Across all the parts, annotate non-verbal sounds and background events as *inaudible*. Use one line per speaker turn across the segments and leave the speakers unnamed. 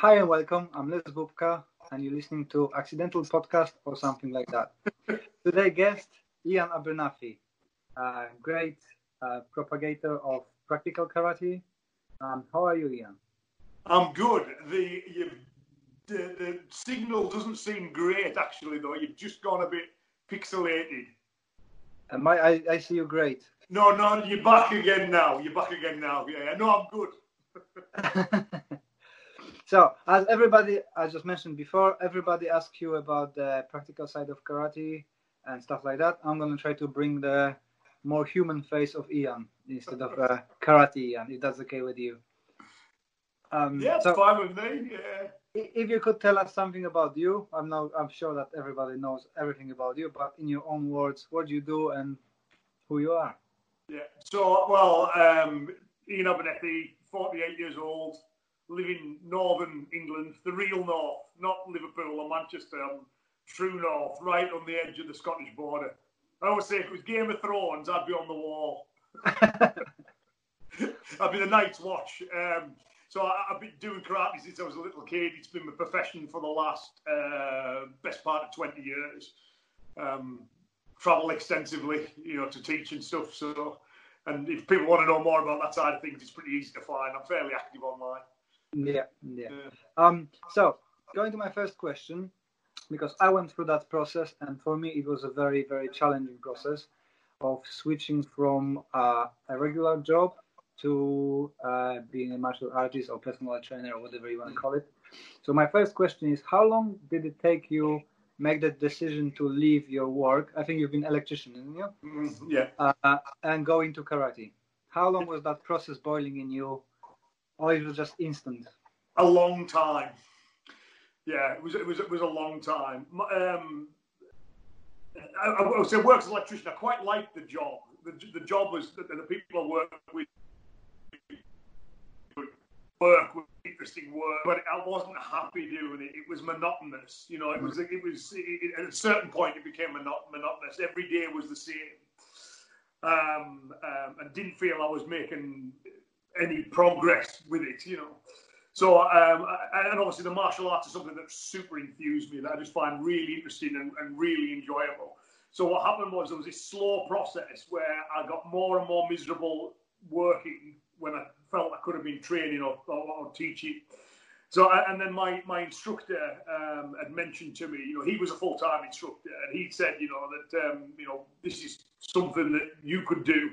Hi and welcome. I'm Les Bubka, and you're listening to Accidental Podcast or something like that. Today, guest Iain Abernethy, uh, great uh, propagator of practical karate. Um, how are you, Iain?
I'm good. The, you, the the signal doesn't seem great, actually, though. You've just gone a bit pixelated.
Am I, I, I see you great.
No, no, you're back again now. You're back again now. Yeah, no, I'm good. *laughs*
so, as everybody, I just mentioned before, everybody asks you about the practical side of karate and stuff like that. I'm going to try to bring the more human face of Iain instead of uh, karate Iain, if that's okay with you.
Um, yeah, it's so, fine with me. Yeah.
If you could tell us something about you, I'm now I'm sure that everybody knows everything about you, but in your own words, what do you do and who you are?
Yeah. So, well, um, Iain Abernethy, 48 years old, live in northern England, the real north, not Liverpool or Manchester. I'm true north, right on the edge of the Scottish border. I always say if it was Game of Thrones, I'd be on the wall. *laughs* I'd be the Night's Watch. Um, so I, have been doing karate since I was a little kid. It's been my profession for the last uh, best part of 20 years. Um, travel extensively, you know, to teach and stuff. So, and if people want to know more about that side of things, it's pretty easy to find. I'm fairly active online.
Yeah, yeah. Um, so going to my first question, because I went through that process, and for me it was a very, very challenging process of switching from uh, a regular job to uh, being a martial artist or personal trainer or whatever you want to call it. So my first question is, how long did it take you make that decision to leave your work? I think you've been electrician, isn't you?
Mm, yeah.
Uh, and go into karate. How long was that process boiling in you, or it was just instant?
A long time. Yeah, it was. It was. It was a long time. Um, I, I would say work as an electrician. I quite liked the job. The, the job was the, the people I worked with work was interesting work, but I wasn't happy doing it. It was monotonous. You know, it was it was it, at a certain point it became monotonous. Every day was the same, um, um, and didn't feel I was making any progress with it. You know. So, um, and obviously the martial arts is something that super enthused me, that I just find really interesting and, and really enjoyable. So what happened was there was this slow process where I got more and more miserable working when I felt I could have been training or, or, or teaching. So, and then my, my instructor um, had mentioned to me, you know, he was a full time instructor, and he said, you know, that um, you know this is something that you could do,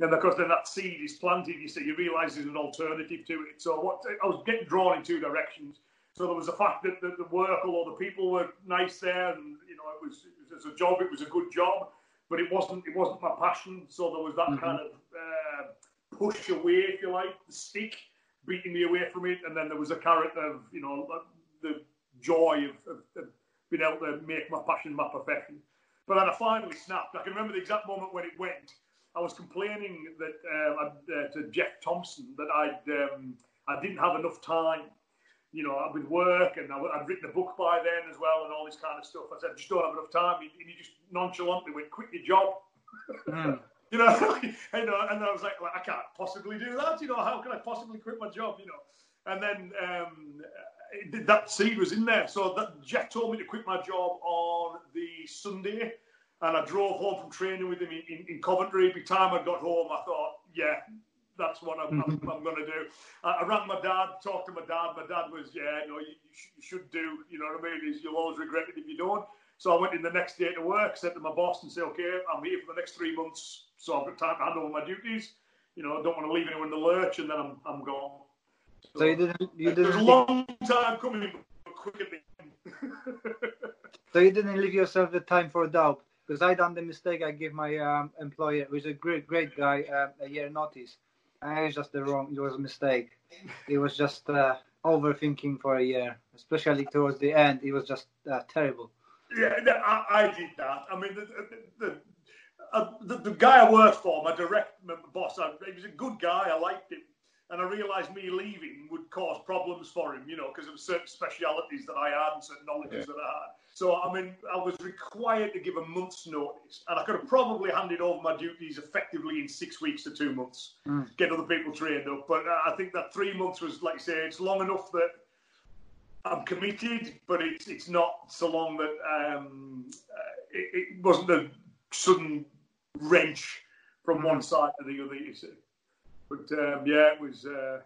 and of course then that seed is planted. You see, you realise there's an alternative to it. So, what I was getting drawn in two directions. So there was the fact that the, the work, although the people were nice there, and you know, it was, it was a job, it was a good job, but it wasn't it wasn't my passion. So there was that mm-hmm. kind of uh, push away, if you like, the stick beating me away from it, and then there was a carrot of you know the joy of, of, of being able to make my passion my profession. But then I finally snapped. I can remember the exact moment when it went. I was complaining that uh, uh, to Geoff Thompson that I'd um, I didn't have enough time, you know, with work, and I, would written a book by then as well, and all this kind of stuff. I said, I just don't have enough time, and he just nonchalantly went, "Quit your job." Mm. *laughs* You know, *laughs* you know, and I was like, I can't possibly do that. You know, how can I possibly quit my job? You know, and then um, that seed was in there. So that Jack told me to quit my job on the Sunday, and I drove home from training with him in, in, in Coventry. Every time I got home, I thought, yeah, that's what I'm, I'm, mm-hmm. I'm going to do. I, I, rang my dad, talked to my dad. My dad was, yeah, no, you, you, sh- you should do. You know what I mean? Is you'll always regret it if you don't. So I went in the next day to work, said to my boss and said, okay, I'm here for the next three months so I've got time to hand over my duties. You know, I don't want to leave anyone in the lurch, and then I'm I'm gone.
So, so you didn't. You didn't.
It was a long time coming, but quick at the *laughs*
So you didn't leave yourself the time for a doubt, because I done the mistake. I gave my um, employer, who's a great great guy, uh, a year notice, and it was just the wrong. It was a mistake. It was just uh, overthinking for a year, especially towards the end. It was just uh, terrible.
Yeah, I, I, did that. I mean, the, the, the, uh, the, the guy I worked for, my direct boss, I, he was a good guy. I liked him and I realised me leaving would cause problems for him, you know, because of certain specialities that I had and certain knowledges yeah. that I had. So, I mean, I was required to give a month's notice, and I could have probably handed over my duties effectively in six weeks to two months, mm. get other people trained up. But I think that three months was, like I say, it's long enough that I'm committed, but it's it's not so long that um, it, it wasn't a sudden wrench from one mm. side to the other. You see. But um, yeah, it was. Uh,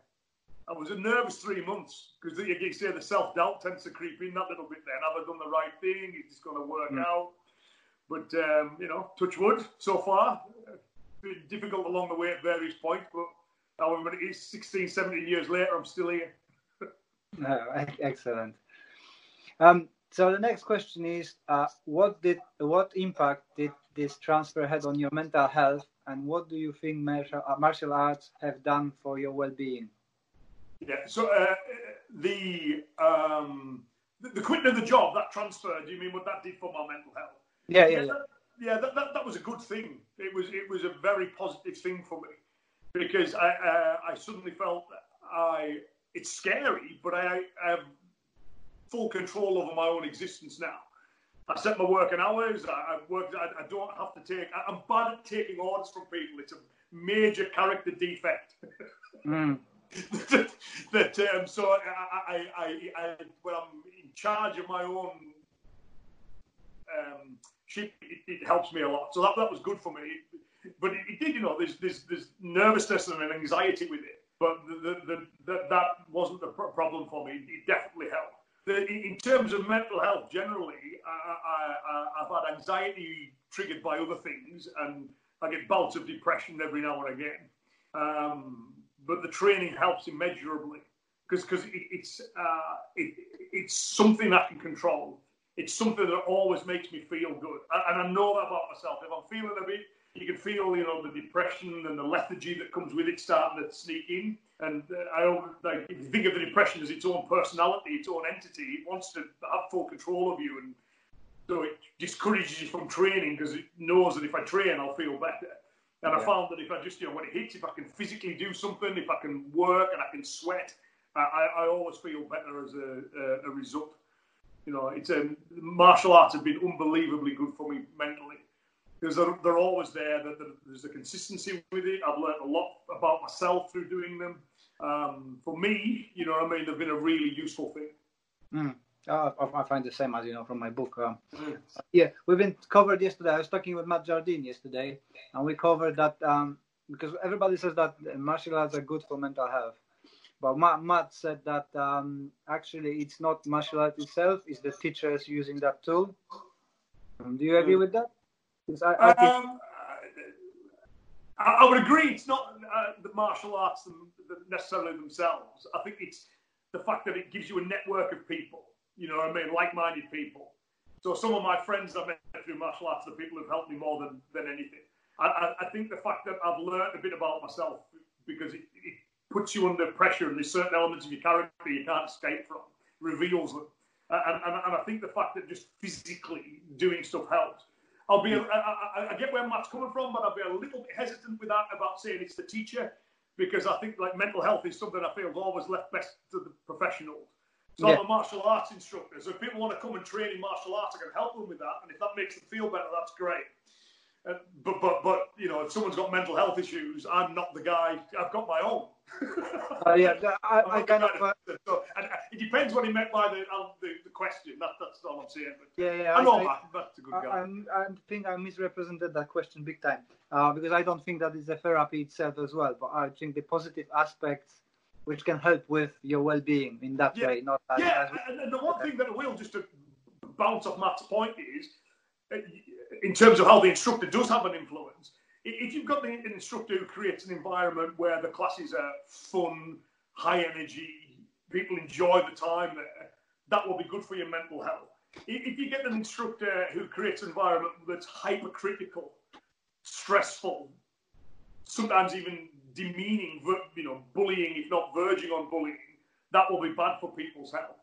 I was a nervous three months because you say the self doubt tends to creep in that little bit. Then have I done the right thing? Is this going to work mm. out? But um, you know, touch wood. So far, been difficult along the way at various points, but however it is, 16, 17 years later, I'm still here. *laughs*
no, excellent. Um, so the next question is, uh, what did what impact did this transfer had on your mental health and what do you think martial, uh, martial arts have done for your well-being?
Yeah, so uh, the, um, the, the quitting of the job, that transfer. Do you mean what that did for my mental health?
Yeah, yeah, yeah.
That, yeah, that, that, that was a good thing. It was it was a very positive thing for me because I uh, I suddenly felt I it's scary, but I, I have full control over my own existence now. I set my working hours. I, I work. I, I, don't have to take. I, am bad at taking orders from people. It's a major character defect. *laughs* Mm. That, um, so I, I, I, when I'm in charge of my own um, ship, it, it, helps me a lot. So that, that was good for me. But it, it did, you know, there's, there's there's nervousness and an anxiety with it. But the, the, the, that wasn't the problem for me. It definitely helped the, in terms of mental health generally, I, have had anxiety triggered by other things, and I get bouts of depression every now and again. Um, but the training helps immeasurably because because it, it's uh, it, it's something I can control. It's something that always makes me feel good, and I know that about myself. If I'm feeling a bit you can feel, you know, the depression and the lethargy that comes with it starting to sneak in. And uh, I like if you think of the depression as its own personality, its own entity, it wants to have full control of you, and so it discourages you from training because it knows that if I train, I'll feel better. And yeah. I found that if I just, you know, when it hits, if I can physically do something, if I can work and I can sweat, I, I always feel better as a, a, a result. You know, it's um, martial arts have been unbelievably good for me mentally because they're, they're always there. There's a consistency with it. I've learned a lot about myself through doing them. Um, for me, you know, I mean, they've been a really useful thing.
Mm. Oh, I, find the same as you know from my book. Um, mm. Yeah, we've been covered yesterday. I was talking with Matt Jardine yesterday, and we covered that um, because everybody says that martial arts are good for mental health. But Matt, Matt said that um, actually it's not martial art itself; it's the teachers using that tool. Um, do you agree mm. with that?
I, I, think... um, I, would agree. It's not uh, the martial arts necessarily themselves. I think it's the fact that it gives you a network of people. You know I mean? Like-minded people. So some of my friends I've met through martial arts are people who've helped me more than, than anything. I, I, think the fact that I've learned a bit about myself because it, it puts you under pressure and there's certain elements of your character you can't escape from, reveals them. And, and, and I think the fact that just physically doing stuff helps. I'll be. I, I, I, get where Matt's coming from, but I'll be a little bit hesitant with that about saying it's the teacher because I think like mental health is something I feel always left best to the professionals. So yeah. I'm a martial arts instructor. So if people want to come and train in martial arts, I can help them with that. And if that makes them feel better, that's great. Uh, but but but you know, if someone's got mental health issues, I'm not the guy. I've got my own. *laughs*
uh, yeah, I, I *laughs* kind of. Uh,
so, and it depends what he meant by the uh, the, the, question. That, that's all I'm saying. But
yeah, yeah.
I know I, Matt. That's a good guy.
I, I, think I misrepresented that question big time uh, because I don't think that is a therapy itself as well. But I think the positive aspects which can help with your well-being in that
yeah.
way. Not
as, yeah, as, and the one thing that I will just to bounce off Matt's point is uh, in terms of how the instructor does have an influence, if you've got an instructor who creates an environment where the classes are fun, high energy, people enjoy the time there, that will be good for your mental health. If you get an instructor who creates an environment that's hypercritical, stressful, sometimes even demeaning, you know, bullying, if not verging on bullying, that will be bad for people's health.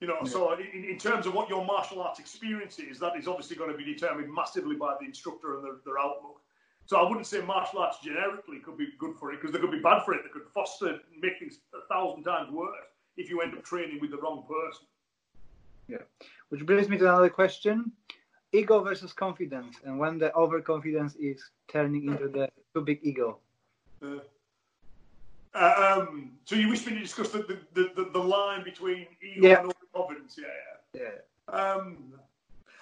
You know, yeah. so in, in, terms of what your martial arts experience is, that is obviously going to be determined massively by the instructor and their, their outlook. So I wouldn't say martial arts generically could be good for it because they could be bad for it. They could foster, make things a thousand times worse if you end up training with the wrong person.
Yeah, which brings me to another question: ego versus confidence, and when the overconfidence is turning into the too big ego.
Uh, uh, um, so you wish me to discuss the the, the, the line between ego yeah. and overconfidence? Yeah,
yeah.
yeah. Um,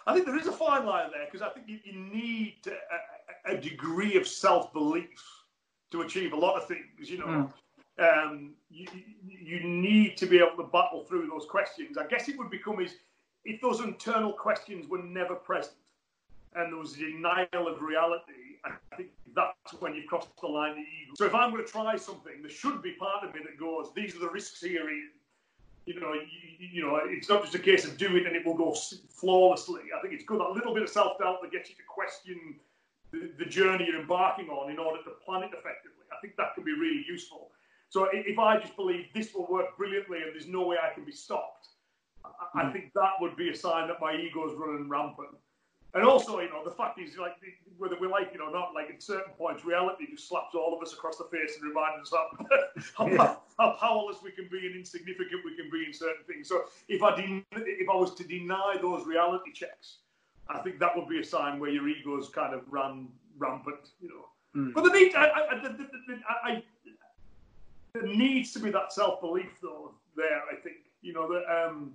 I think there is a fine line there because I think you, you need a, a, degree of self belief to achieve a lot of things. You know, mm um, you, you need to be able to battle through those questions. I guess it would become is if those internal questions were never present and there was a denial of reality, I think that's when you've crossed the line of ego. So if I'm going to try something, there should be part of me that goes, these are the risks here. You know, you, you know, it's not just a case of do it and it will go flawlessly. I think it's good that little bit of self doubt that gets you to question the, the journey you're embarking on in order to plan it effectively. I think that can be really useful. So if I just believe this will work brilliantly and there's no way I can be stopped, I hmm. think that would be a sign that my ego is running rampant. And also, you know, the fact is, like, whether we like it or not, like at certain points, reality just slaps all of us across the face and reminds us *laughs* how, how, how powerless we can be and insignificant we can be in certain things. So if I de- if I was to deny those reality checks, I think that would be a sign where your ego's kind of ran rampant, you know. Mm. But the need, I, I, I, I, there needs to be that self belief though there. I think you know that. Um,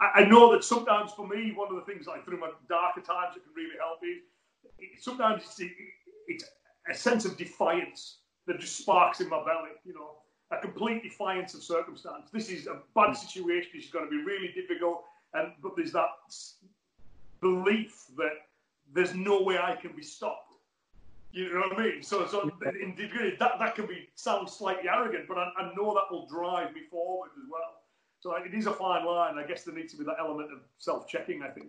I, I, know that sometimes for me, one of the things like through my darker times that can really help me. Sometimes it's, it's a sense of defiance that just sparks in my belly. You know, a complete defiance of circumstance. This is a bad situation. This is going to be really difficult, and but there's that belief that there's no way I can be stopped. You know what I mean? So, so in degree, that, that can be sound slightly arrogant, but I, I know that will drive me forward as well. So it is a fine line. I guess there needs to be that element of self-checking. I think.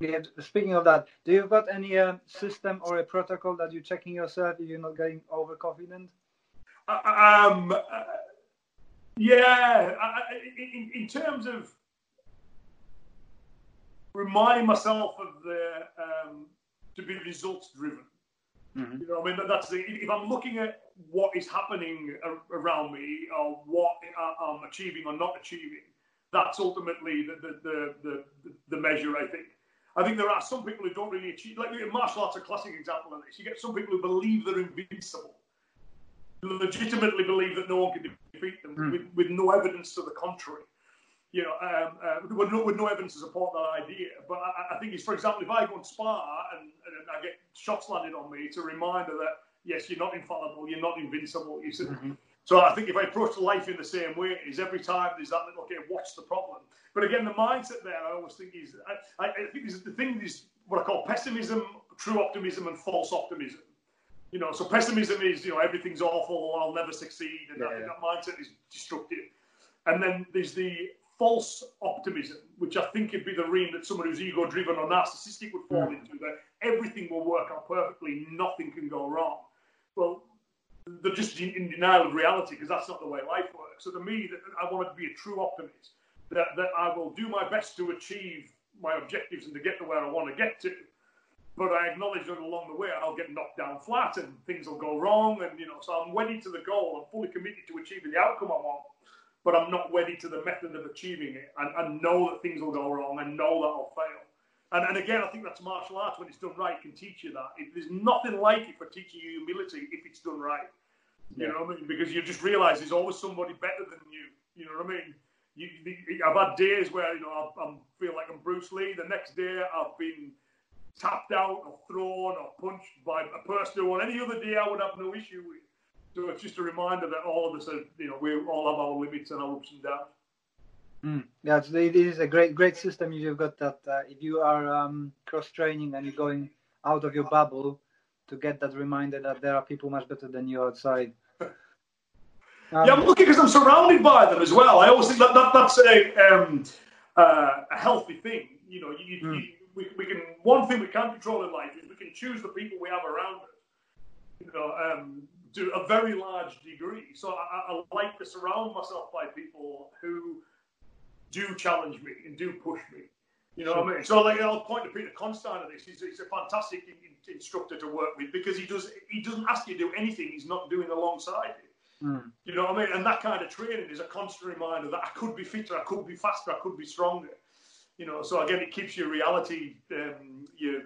Yeah. Speaking of that, do you got any uh, system or a protocol that you're checking yourself if you're not getting overconfident?
Uh, um. Uh, yeah. I, in, in terms of reminding myself of the um, to be results driven. Mm-hmm. You know, I mean, that's the, if I'm looking at what is happening around me or what I'm achieving or not achieving, that's ultimately the the, the, the, the measure. I think. I think there are some people who don't really achieve. Like martial arts, a classic example of this. You get some people who believe they're invincible, legitimately believe that no one can defeat them, mm. with, with no evidence to the contrary you know, um, uh, with, no, with no evidence to support that idea. But I, I think it's, for example, if I go and spar and, and, I get shots landed on me, it's a reminder that yes, you're not infallible, you're not invincible. You see. Mm-hmm. So I think if I approach life in the same way, is every time there's that little okay, what's the problem? But again, the mindset there, I always think is, I, I think is the thing is what I call pessimism, true optimism, and false optimism. You know, so pessimism is you know everything's awful, I'll never succeed, and yeah, I think that mindset is destructive. And then there's the false optimism, which I think would be the ream that someone who's ego driven or narcissistic would fall mm. into, that everything will work out perfectly, nothing can go wrong. Well, they're just in denial of reality because that's not the way life works. So to me, I want to be a true optimist, that, that I will do my best to achieve my objectives and to get to where I want to get to. But I acknowledge that along the way I'll get knocked down flat and things will go wrong, and you know, so I'm wedded to the goal. I'm fully committed to achieving the outcome I want but I'm not wedded to the method of achieving it. And I know that things will go wrong. I know that I'll fail. And, and again, I think that's martial arts when it's done right can teach you that. It, there's nothing like it for teaching you humility if it's done right. You yeah. know what I mean? Because you just realise there's always somebody better than you. You know what I mean? You, I've had days where you know I, I feel like I'm Bruce Lee. The next day I've been tapped out or thrown or punched by a person who on any other day I would have no issue with. So it's just a reminder that all of us are, you know, we all have our limits and our ups and downs.
Mm. Yeah, so it is a great, great system. You've got that. Uh, if you are um, cross training and you're going out of your bubble, to get that reminder that there are people much better than you outside.
Um, *laughs* yeah, I'm lucky because I'm surrounded by them as well. I always think that, that that's a um, uh, a healthy thing. You know, you, mm. you, we, we can one thing we can't control in life is we can choose the people we have around us. You know, um, to a very large degree. So I, I, like to surround myself by people who do challenge me and do push me. You know what I mean? So like, I'll point to Peter Consterdine of this. He's, he's a fantastic in, instructor to work with because he does he doesn't ask you to do anything he's not doing alongside you. Mm. You know what I mean? And that kind of training is a constant reminder that I could be fitter, I could be faster, I could be stronger. You know, so again, it keeps your reality, um, your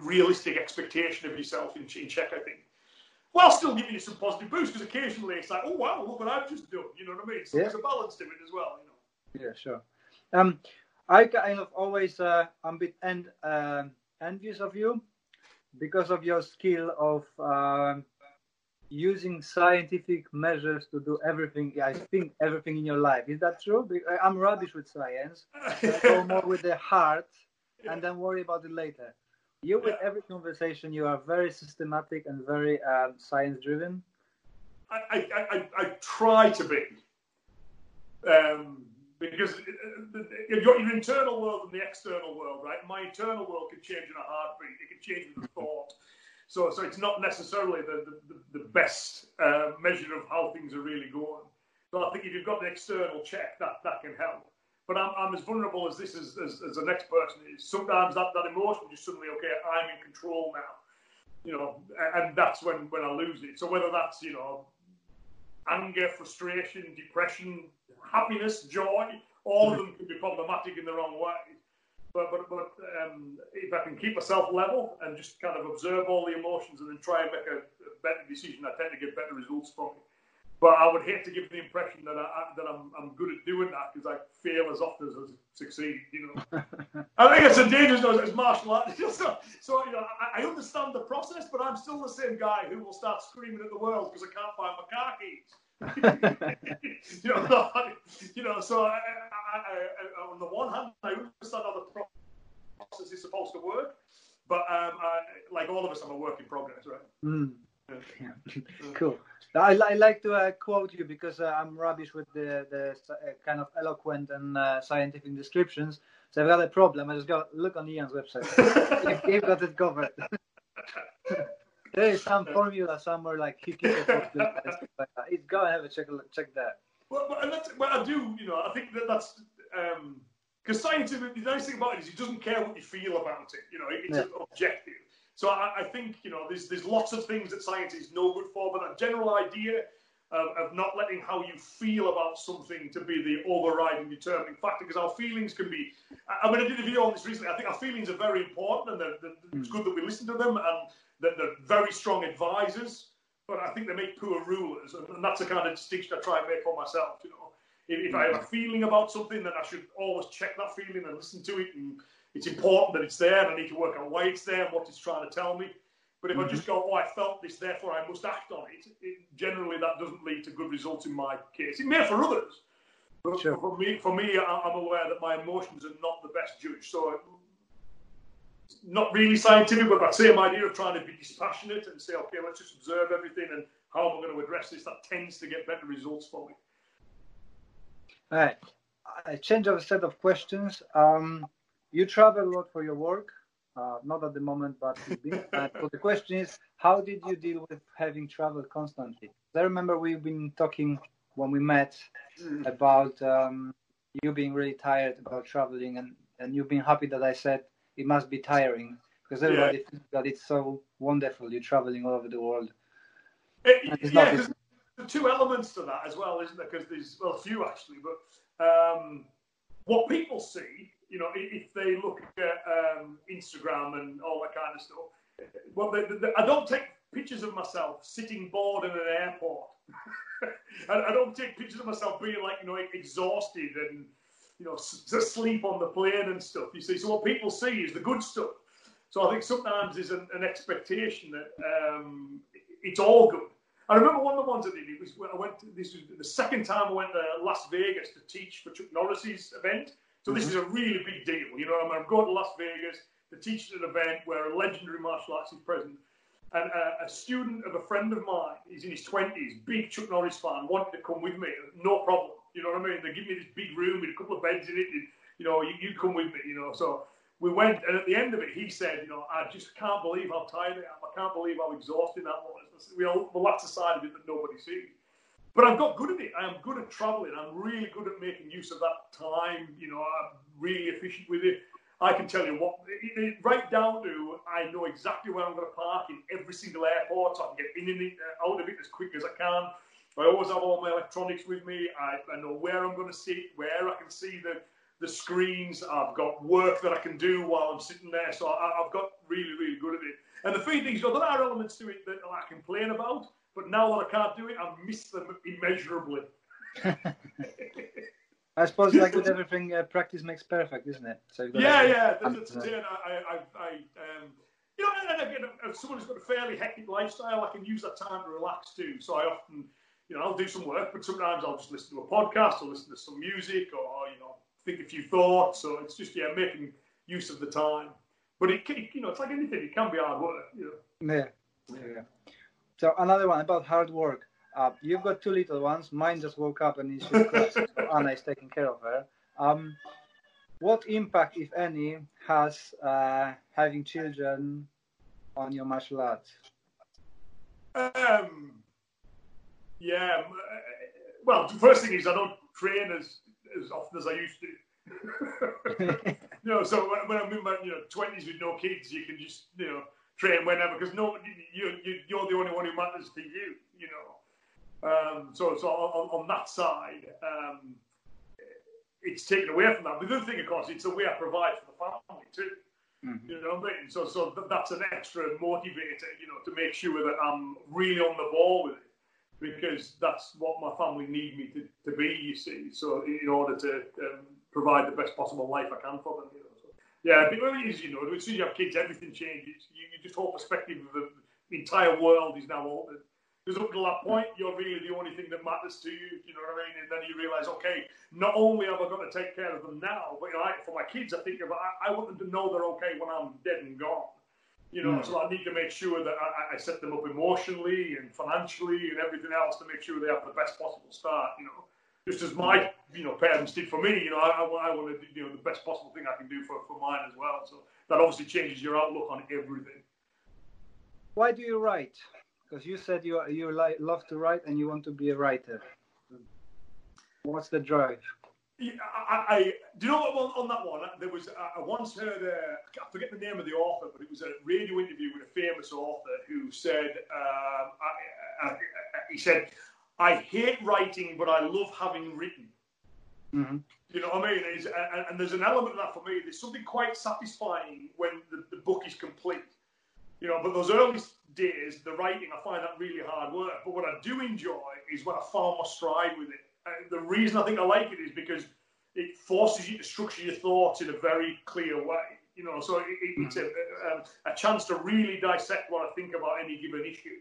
realistic expectation of yourself in, in check. I think while still giving you some positive boost because occasionally it's like, oh wow, look what I've just done. You know what I mean? So yeah. there's a balance to it as well. You
know. Yeah, sure. Um, I kind of always uh, I'm a bit en- uh, envious of you because of your skill of uh, using scientific measures to do everything. I think everything in your life. Is that true? I'm rubbish with science. I go more with the heart, and then worry about it later. You, with every conversation, you are very systematic and very um, science driven.
I, I, I, I, try to be. Um, because you've got your internal world and the external world, right? My internal world can change in a heartbeat. It can change with a thought. So, so it's not necessarily the, the, the best uh, measure of how things are really going. So I think if you've got the external check, that, that can help. But I'm, I'm as vulnerable as this as, as, as the next person is. Sometimes that, that emotion just suddenly, okay, I'm in control now. You know, and that's when, when I lose it. So whether that's, you know, anger, frustration, depression, happiness, joy, all of them can be problematic in their own way. But, but, but um, if I can keep myself level and just kind of observe all the emotions and then try and make a, a better decision, I tend to get better results from it. But I would hate to give the impression that I, that I'm, I'm good at doing that because I fail as often as I succeed. You know, *laughs* I think it's a dangerous as martial art. *laughs* so, so you know, I, I, understand the process, but I'm still the same guy who will start screaming at the world because I can't find my car keys. *laughs* you know, you know. So I, on the one hand, I understand how the process is supposed to work, but um, like all of us, I'm a work in progress, right?
Mm. *laughs* Cool. I, I like to uh, quote you because uh, I'm rubbish with the, the uh, kind of eloquent and uh, scientific descriptions. So I've got a problem. I just go look on Iain's website. *laughs* He's got it covered. *laughs* there is some formula somewhere like he keeps it. It's go and have a check. Check that.
Well, well, well, I do. You know, I think that that's because um, science. The nice thing about it is he doesn't care what you feel about it. You know, it's yeah. objective. So I, I, think you know there's there's lots of things that science is no good for, but a general idea of, of not letting how you feel about something to be the overriding determining factor, because our feelings can be. I, I mean, I did a video on this recently. I think our feelings are very important, and they're, they're, it's hmm. good that we listen to them, and that they're very strong advisors. But I think they make poor rulers, and, and that's the kind of distinction I try and make for myself. You know, if, if I have a feeling about something, then I should always check that feeling and listen to it and it's important that it's there and I need to work out why it's there and what it's trying to tell me. But if mm-hmm. I just go, oh, I felt this, therefore I must act on it, it, generally that doesn't lead to good results in my case. It may for others. But sure. for me, for me, I'm aware that my emotions are not the best judge. So, not really scientific, but that same idea of trying to be dispassionate and say, okay, let's just observe everything and how am I going to address this, that tends to get better results for me.
All right. A change of a set of questions. Um, you travel a lot for your work, uh, not at the moment, but so the question is, how did you deal with having traveled constantly? I remember we've been talking when we met about um, you being really tired about traveling, and and you've been happy that I said it must be tiring because everybody yeah. thinks that it's so wonderful. You're traveling all over the world.
It, yeah, because there are two elements to that as well, isn't there? Because there's well, a few actually, but um, what people see you know, if they look at um, Instagram and all that kind of stuff, well, they, they, I don't take pictures of myself sitting bored in an airport. *laughs* I, don't take pictures of myself being like, you know, exhausted and, you know, asleep on the plane and stuff. You see, so what people see is the good stuff. So I think sometimes there's an, an expectation that um, it's all good. I remember one of the ones I did. It was when I went. To, this was the second time I went to Las Vegas to teach for Chuck Norris's event, so this mm-hmm. is a really big deal. You know, I'm going to Las Vegas to teach at an event where a legendary martial artist is present. And a, a, student of a friend of mine, he's in his 20s, big Chuck Norris fan, wanted to come with me. No problem. You know what I mean? They give me this big room with a couple of beds in it. And, you know, you, you come with me, you know. So we went, and at the end of it, he said, you know, I just can't believe how tired I am. I can't believe how exhausting that was. I we all, well, that's the side of it that nobody sees. But I've got good at it. I am good at traveling. I'm really good at making use of that time. You know, I'm really efficient with it. I can tell you what, right down to I know exactly where I'm going to park in every single airport, so I can get in and uh, out of it as quick as I can. I always have all my electronics with me. I, I know where I'm going to sit, where I can see the, the screens. I've got work that I can do while I'm sitting there. So I, have got really, really good at it. And the funny thing is, there are elements to it that I complain about, but now that I can't do it, I miss them immeasurably. *laughs*
I suppose, like with everything, uh, practice makes perfect, isn't it?
So yeah, yeah, that's, that's it. I, I, I, um, you know, and again, if someone who's got a fairly hectic lifestyle, I can use that time to relax too. So I often, you know, I'll do some work, but sometimes I'll just listen to a podcast or listen to some music or you know, think a few thoughts. So it's just yeah, making use of the time. But it, you know, it's like anything; it can be hard work. You know.
Yeah, yeah. So another one about hard work. Uh, you've got two little ones. Mine just woke up and is so *laughs* Anna is taking care of her. Um, what impact, if any, has uh, having children on your martial arts?
Um, yeah. Uh, well, the first thing is I don't train as as often as I used to. *laughs* *laughs* you know, so when, when I'm in my you know twenties with no kids, you can just you know train whenever because no, you, you you're the only one who matters to you. You know. Um, so, so on, on that side, um, it's taken away from that. But the other thing, of course, it's a way I provide for the family too. Mm-hmm. You know what I mean? So, so that's an extra motivator, you know, to make sure that I'm really on the ball with it because that's what my family need me to, to be. You see, so in order to um, provide the best possible life I can for them. You know, yeah, but it is, you know, as soon as you have kids, everything changes. You, you just whole perspective of the, the entire world is now altered. Because up to that point, you're really the only thing that matters to you. You know what I mean? And then you realise, okay, not only have I got to take care of them now, but you know, I, for my kids, I think about I, I, want them to know they're okay when I'm dead and gone. You know, mm. so I need to make sure that I, I, set them up emotionally and financially and everything else to make sure they have the best possible start. You know, just as my you know parents did for me. You know, I, I want to you know the best possible thing I can do for, for mine as well. So that obviously changes your outlook on everything.
Why do you write? Because you said you you like love to write and you want to be a writer. What's the drive?
Yeah, I, I, do you know what on, that one? There was I once heard uh, I forget the name of the author, but it was a radio interview with a famous author who said um, I, I, he said I hate writing, but I love having written. Mm-hmm. You know what I mean? And, and, there's an element of that for me. There's something quite satisfying when the, the book is complete. You know, but those early days, the writing, I find that really hard work. But what I do enjoy is when I found my stride with it. And the reason I think I like it is because it forces you to structure your thoughts in a very clear way. You know, so it, it's mm-hmm. a, a, a, chance to really dissect what I think about any given issue,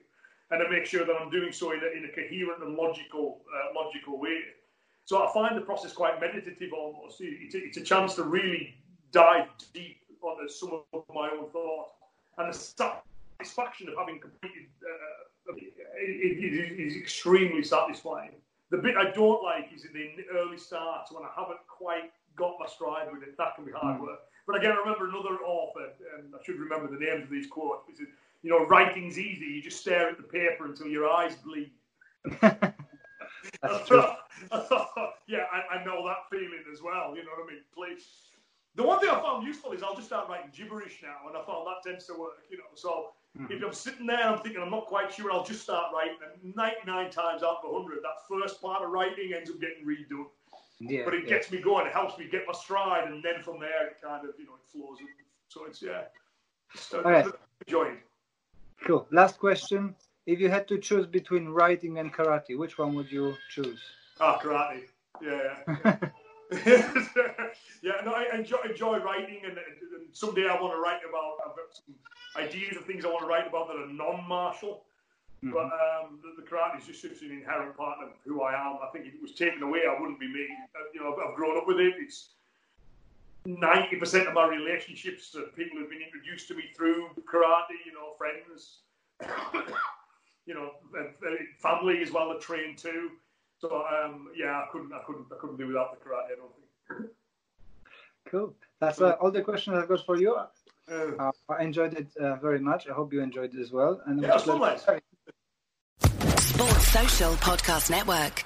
and to make sure that I'm doing so in a, in a coherent and logical uh, logical way. So I find the process quite meditative almost. It's a, it's a chance to really dive deep on some of my own thoughts, and the satisfaction of having completed uh, it is extremely satisfying. The bit I don't like is in the early starts when I haven't quite got my stride with it. That can be hard hmm. work. But again, I remember another author, and I should remember the names of these quotes. He said, "You know, writing's easy. You just stare at the paper until your eyes bleed." I thought, I thought, yeah, I, I, know that feeling as well. You know what I mean? Please. The one thing I found useful is I'll just start writing gibberish now, and I found that tends to work. You know, so Mm-hmm. If I'm sitting there, and I'm thinking I'm not quite sure. I'll just start writing, and 99 times out of 100, that first part of writing ends up getting redone. Yeah, but it yeah. gets me going. It helps me get my stride, and then from there, it kind of you know it flows. So it's yeah, so
right.
enjoying.
Cool. Last question: If you had to choose between writing and karate, which one would you choose?
Ah, karate. Yeah. yeah. *laughs* yeah, no, I enjoy, enjoy writing, and, and someday I want to write about. I've got some ideas of things I want to write about that are non-martial. Mm-hmm. But um, the, the, karate is just such an inherent part of who I am. I think if it was taken away, I wouldn't be me. Uh, you know, I've, I've, grown up with it. It's ninety percent of my relationships are people who've been introduced to me through karate. You know, friends. *coughs* you know, family as well are trained too. So um, yeah, I couldn't, I couldn't, I couldn't do without the karate. I don't think.
Cool. That's uh, all the questions I've got for you. Uh, I enjoyed it uh, very much. I hope you enjoyed it as well.
And yeah, it was fun,
Social Podcast Network.